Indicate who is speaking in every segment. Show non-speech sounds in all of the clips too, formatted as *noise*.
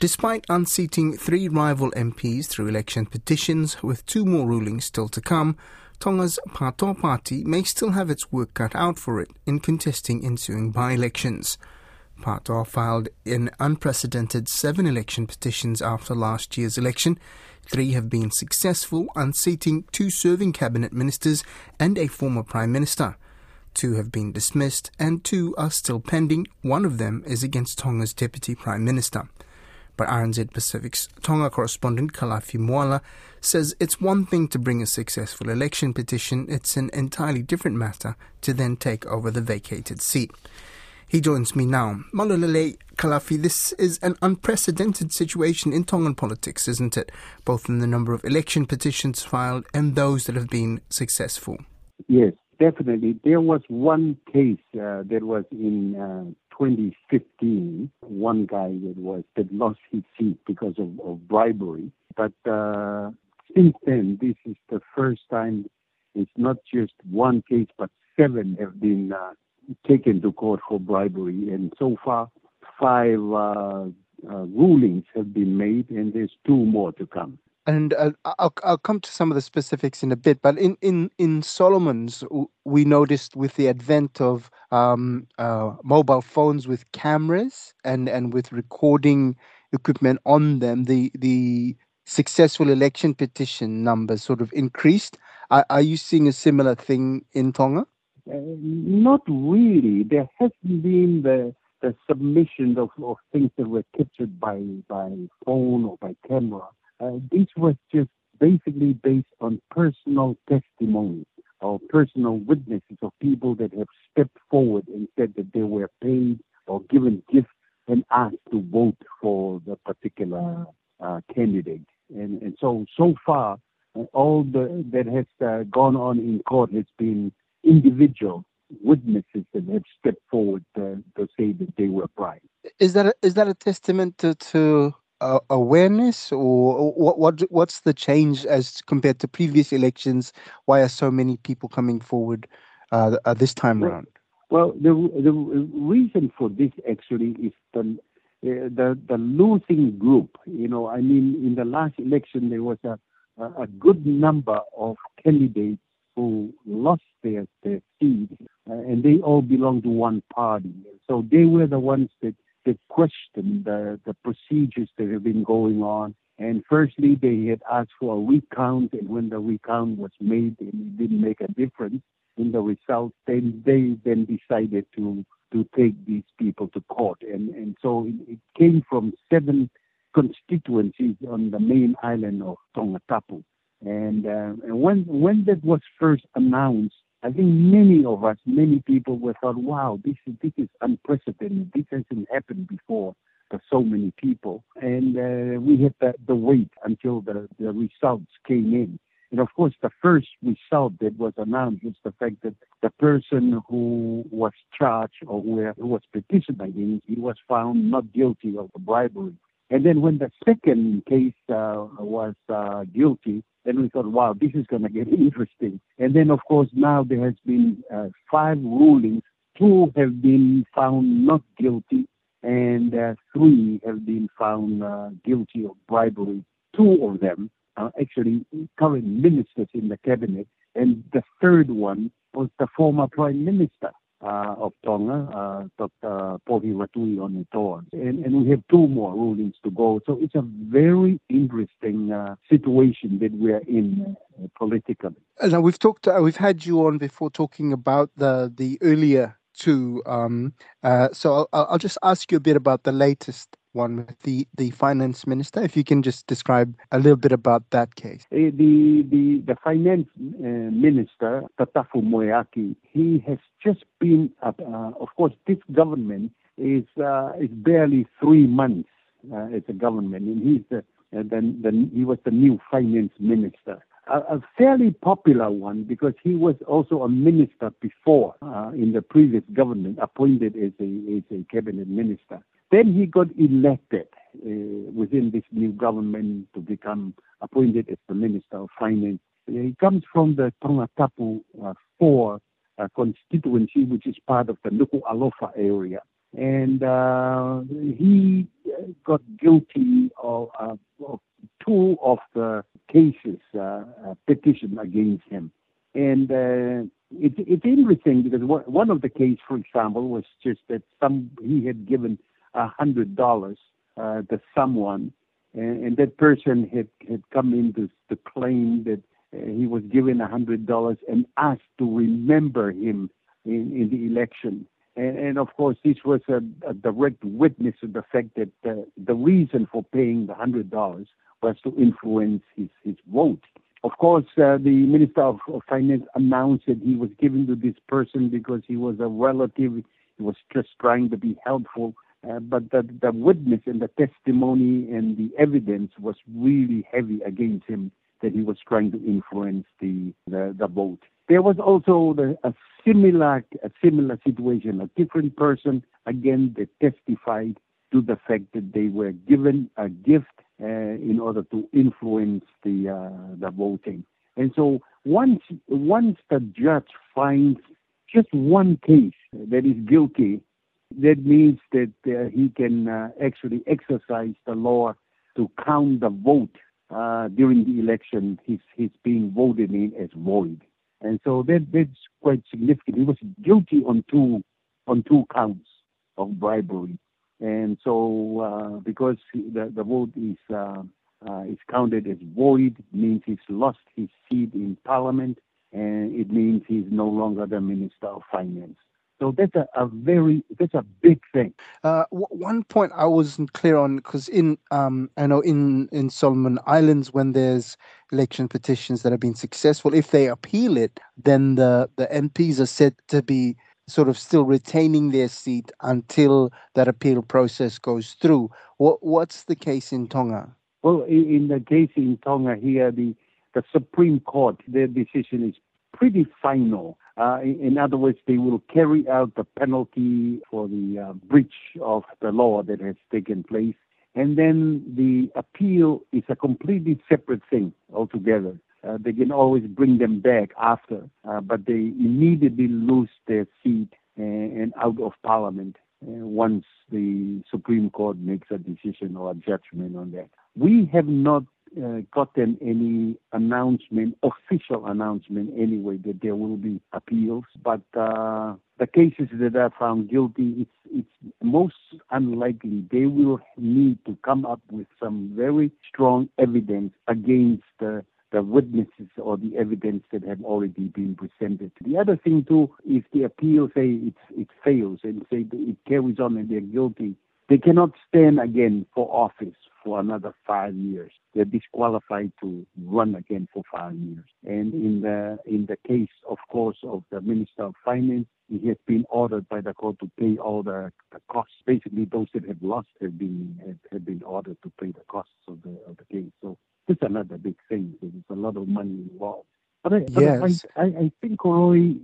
Speaker 1: Despite unseating three rival MPs through election petitions, with two more rulings still to come, Tonga's Patoa party may still have its work cut out for it in contesting ensuing by-elections. Patoa filed an unprecedented seven election petitions after last year's election. Three have been successful, unseating two serving cabinet ministers and a former prime minister. Two have been dismissed and two are still pending. One of them is against Tonga's deputy prime minister. But RNZ Pacific's Tonga correspondent Kalafi Moala says it's one thing to bring a successful election petition, it's an entirely different matter to then take over the vacated seat. He joins me now. Malulele Kalafi, this is an unprecedented situation in Tongan politics, isn't it? Both in the number of election petitions filed and those that have been successful.
Speaker 2: Yes, definitely. There was one case uh, that was in uh, 2015, one guy that was that lost his seat because of, of bribery. But uh, since then, this is the first time. It's not just one case, but seven have been uh, taken to court for bribery, and so far, five uh, uh, rulings have been made, and there's two more to come
Speaker 1: and uh, I'll I'll come to some of the specifics in a bit. But in in in Solomon's, we noticed with the advent of um, uh, mobile phones with cameras and and with recording equipment on them, the the successful election petition numbers sort of increased. Are, are you seeing a similar thing in Tonga?
Speaker 2: Uh, not really. There hasn't been the the submission of, of things that were captured by by phone or by camera uh, this was just basically based on personal testimony or personal witnesses of people that have stepped forward and said that they were paid or given gifts and asked to vote for the particular uh, candidate. And, and so, so far, uh, all the, that has uh, gone on in court has been individual witnesses that have stepped forward to, to say that they were bribed.
Speaker 1: Is that a, is that a testament to, to uh, awareness, or what, what what's the change as compared to previous elections? Why are so many people coming forward uh, uh, this time
Speaker 2: well,
Speaker 1: around?
Speaker 2: Well, the the reason for this actually is the uh, the the losing group. You know, I mean, in the last election there was a a good number of candidates who lost their their seats, uh, and they all belong to one party. So they were the ones that they questioned the, the procedures that have been going on. And firstly, they had asked for a recount, and when the recount was made and it didn't make a difference in the result, then they then decided to to take these people to court. And and so it, it came from seven constituencies on the main island of Tongatapu. And, uh, and when when that was first announced, I think many of us, many people were thought, wow, this is, this is unprecedented. This hasn't happened before for so many people. And uh, we had the, the wait until the, the results came in. And of course, the first result that was announced was the fact that the person who was charged or who was petitioned against, he was found not guilty of the bribery. And then when the second case uh, was uh, guilty, then we thought, wow, this is going to get *laughs* interesting. And then, of course, now there has been uh, five rulings. Two have been found not guilty, and uh, three have been found uh, guilty of bribery. Two of them are actually current ministers in the cabinet, and the third one was the former prime minister of Tonga, uh, Dr. Pohiva Tu'i'onetoa. And, and we have two more rulings to go. So it's a very interesting uh, situation that we're in uh, politically.
Speaker 1: Now we've talked, uh, we've had you on before talking about the the earlier two. Um, uh, so I'll just ask you a bit about the latest one with the, the finance minister. If you can just describe a little bit about that case.
Speaker 2: Uh, the the the finance uh, minister Tatafu Moeaki, he has just been. Uh, of course, this government is uh, is barely three months uh, as a government, and he's the, uh, the, the he was the new finance minister. A, a, fairly popular one because he was also a minister before uh, in the previous government, appointed as a as a cabinet minister. Then he got elected uh, within this new government to become appointed as the Minister of Finance. He comes from the Tongatapu uh, 4 uh, constituency, which is part of the Nuku Alofa area. and uh, he got guilty of, uh, of, two of the cases uh, uh petition against him. And uh, it, it's interesting because one of the cases, for example, was just that some he had given a hundred dollars uh, to someone, and, and, that person had had come in to, to claim that uh, he was given a hundred dollars and asked to remember him in, in the election. And, and of course, this was a, a, direct witness of the fact that uh, the reason for paying the hundred dollars was to influence his, his vote. Of course, uh, the Minister of, of, Finance announced that he was given to this person because he was a relative. He was just trying to be helpful. Uh, but the, the witness and the testimony and the evidence was really heavy against him that he was trying to influence the, the, the vote. There was also the, a similar a similar situation, a different person again that testified to the fact that they were given a gift in order to influence the uh, the voting. And so once once the judge finds just one case that is guilty, that means that uh, he can uh, actually exercise the law to count the vote uh, during the election. He's he's being voted in as void. And so that that's quite significant. He was guilty on two on two counts of bribery, and so uh, because the the vote is uh, uh, is counted as void, means he's lost his seat in Parliament, and it means he's no longer the Minister of Finance. So that's a, a very that's a big thing.
Speaker 1: Uh, w- one point I wasn't clear on because in um, I know in in Solomon Islands when there's election petitions that have been successful, if they appeal it, then the the MPs are said to be sort of still retaining their seat until that appeal process goes through. What what's the case in Tonga?
Speaker 2: Well, in, the case in Tonga here, the the Supreme Court, their decision is pretty final. Uh, in other words, they will carry out the penalty for the uh, breach of the law that has taken place. And then the appeal is a completely separate thing altogether. Uh, they can always bring them back after, uh, but they immediately lose their seat out of parliament uh, once the Supreme Court makes a decision or a judgment on that. We have not uh, gotten any announcement, official announcement anyway, that there will be appeals. But uh, the cases that are found guilty, it's it's most unlikely they will need to come up with some very strong evidence against the the witnesses or the evidence that have already been presented. The other thing too, if the appeal say it it fails and say it carries on and they're guilty, they cannot stand again for office for another five years. They're disqualified to run again for five years. And in the in the case, of course, of the Minister of Finance, he has been ordered by the court to pay all the, the costs. Basically, those that have lost have been have, have been ordered to pay the costs of the of the case. So is another big thing. because There's a lot of money involved. But I, yes. I, I, I think, Roy,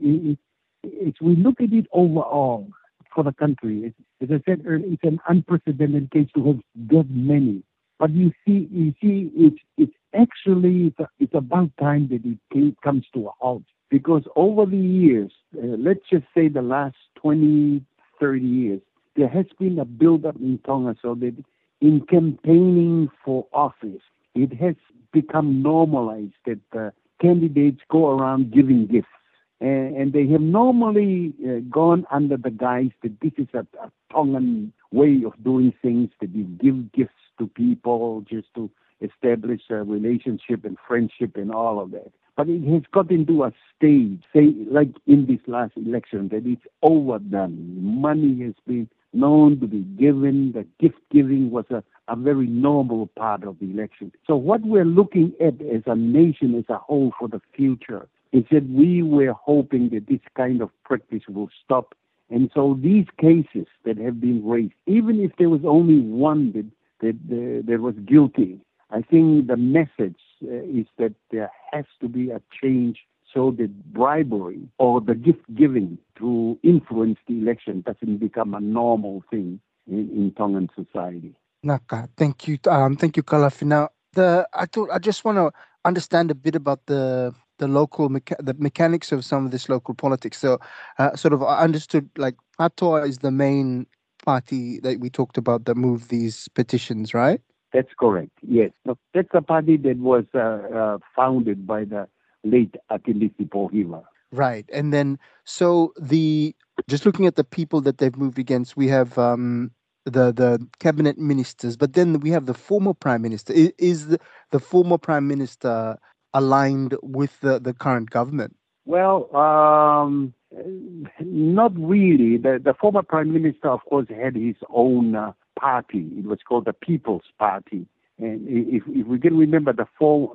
Speaker 2: if we look at it overall, for the country. As I said earlier, it's an unprecedented case to have that many. But you see, you see, it's it's actually it's, a, it's about time that it comes to a halt because over the years, uh, let's just say the last 20, 30 years, there has been a build-up in Tonga so that in campaigning for office, it has become normalized that uh, candidates go around giving gifts and, and they have normally uh, gone under the guise that this is a, a Tongan way of doing things, that you give gifts to people just to establish a relationship and friendship and all of that. But it has got into a stage, say, like in this last election, that it's overdone. Money has been known to be given. The gift giving was a, a very normal part of the election. So what we're looking at as a nation as a whole for the future is that we were hoping that this kind of practice will stop. And so these cases that have been raised, even if there was only one that, that, that was guilty, I think the message uh, is that there has to be a change so that bribery or the gift giving to influence the election doesn't become a normal thing in, in Tongan society.
Speaker 1: Naka, thank you, um, thank you, Kalafi. Now, the I thought I just want to understand a bit about the the local mecha- the mechanics of some of this local politics. So, uh, sort of, I understood like Patoa is the main party that we talked about that moved these petitions, right?
Speaker 2: That's correct. Yes, that's a party that was uh, uh, founded by the late Akilisi Pohiva.
Speaker 1: Right, and then so the just looking at the people that they've moved against, we have um, the the cabinet ministers, but then we have the former prime minister. Is, is the, the former prime minister aligned with the, the current government?
Speaker 2: Well, um, not really. The, the former prime minister, of course, had his own uh, party. It was called the People's Party. And if, if we can remember the,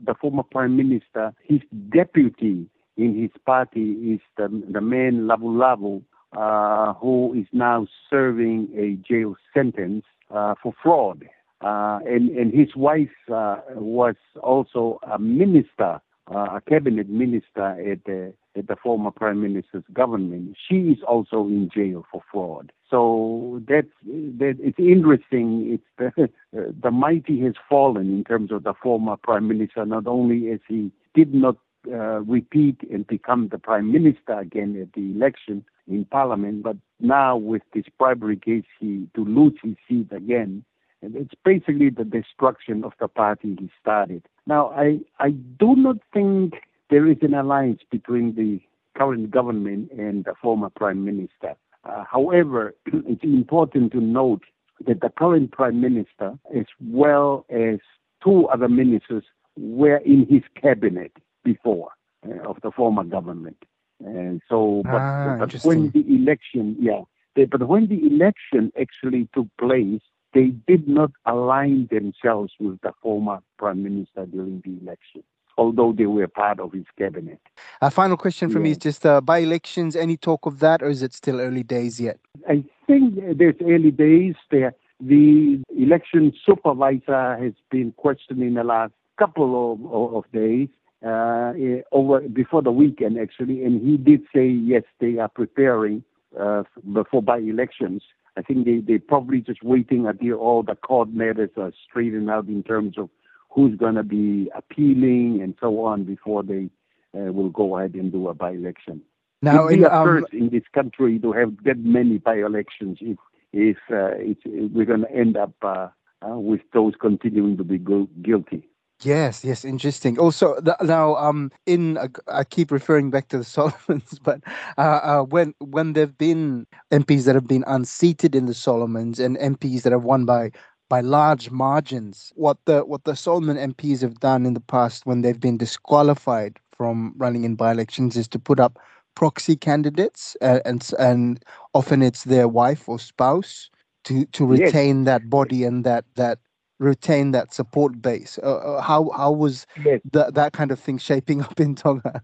Speaker 2: the former prime minister, his deputy in his party is the, the man Lavulavu, uh, who is now serving a jail sentence uh, for fraud. Uh, and, and his wife uh, was also a minister, uh, a cabinet minister at the, the former prime minister's government. She is also in jail for fraud. So that's that. It's interesting. It's the, *laughs* the mighty has fallen in terms of the former prime minister. Not only as he did not uh, repeat and become the prime minister again at the election in parliament, but now with this bribery case, he to lose his seat again. And it's basically the destruction of the party he started. Now, I, I do not think there is an alliance between the current government and the former prime minister. Uh, however, *clears throat* it's important to note that the current prime minister, as well as two other ministers, were in his cabinet before uh, of the former government. And so, but,
Speaker 1: ah,
Speaker 2: but when the election, yeah, they, but when the election actually took place, they did not align themselves with the former prime minister during the election, although they were part of his cabinet.
Speaker 1: A final question for yeah. me is just uh, by elections, any talk of that, or is it still early days yet?
Speaker 2: I think there's early days. There, the election supervisor has been questioning the last couple of, of days uh, eh, over before the weekend actually, and he did say yes, they are preparing uh, before by elections. I think they they're probably just waiting until all the court matters are straightened out in terms of who's going to be appealing and so on before they uh, will go ahead and do a by election.
Speaker 1: Now,
Speaker 2: it
Speaker 1: in,
Speaker 2: um, first in this country to have that many by elections if if, uh, if we're going to end up uh, uh, with those continuing to be gu- guilty.
Speaker 1: Yes, yes, interesting. Also, the, now, um, in uh, I keep referring back to the *laughs* Solomons, but uh, uh, when when there've been MPs that have been unseated in the Solomons and MPs that have won by by large margins, what the what the Solomon MPs have done in the past when they've been disqualified from running in by-elections is to put up proxy candidates, uh, and and often it's their wife or spouse to to retain yes. that body and that that retain that support base. Uh, uh, how how was yes. that that kind of thing shaping *laughs* up in Tonga?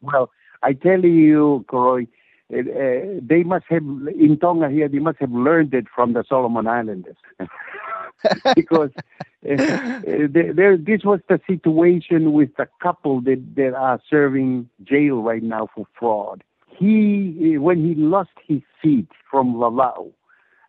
Speaker 2: Well, I tell you, Koroi, uh, uh, they must have in Tonga here. They must have learned it from the Solomon Islanders, *laughs* *laughs* because uh, there, this was the situation with the couple that that are serving jail right now for fraud. He, when he lost his seat from Lalao,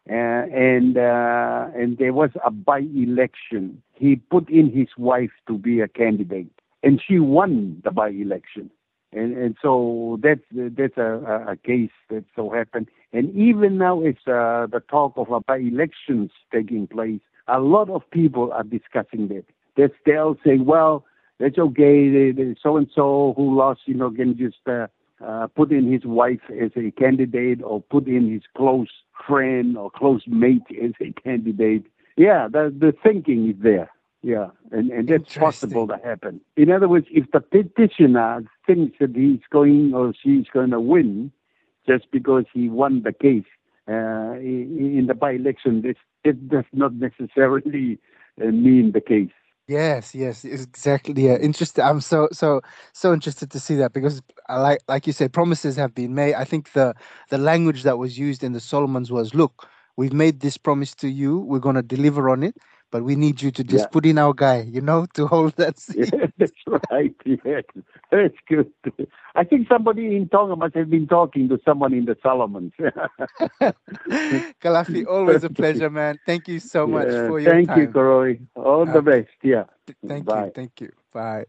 Speaker 2: uh, and uh, and there was a by-election. He put in his wife to be a candidate, and she won the by-election. And and so that's that's a, a case that so happened. And even now, it's uh, the talk of by-elections taking place. A lot of people are discussing that. That they'll say, well, that's okay. So and so who lost, you know, can just uh, uh, put in his wife as a candidate or put in his close friend or close mate as a candidate. Yeah, the, the thinking is there. Yeah, and, and that's possible to happen. In other words, if the petitioner thinks that he's going or she's going to win just because he won the case uh, in the by-election, this, it does not necessarily uh, mean the case.
Speaker 1: Yes, yes, exactly. Yeah, interesting. I'm so so so interested to see that because, I like like you said, promises have been made. I think the the language that was used in the Solomons was, "Look, we've made this promise to you. We're going to deliver on it, but we need you to just yeah. put in our guy, you know, to hold that *laughs* seat.
Speaker 2: Yeah, that's right. Yes, that's good. I think somebody in Tonga must have been talking to someone in the Solomons. *laughs*
Speaker 1: Kalafi, always a pleasure, man. Thank you so much yeah, for your
Speaker 2: thank
Speaker 1: time.
Speaker 2: Thank you, Koroi. All uh, the best. Yeah.
Speaker 1: Thank
Speaker 2: Bye.
Speaker 1: you. Thank you. Bye.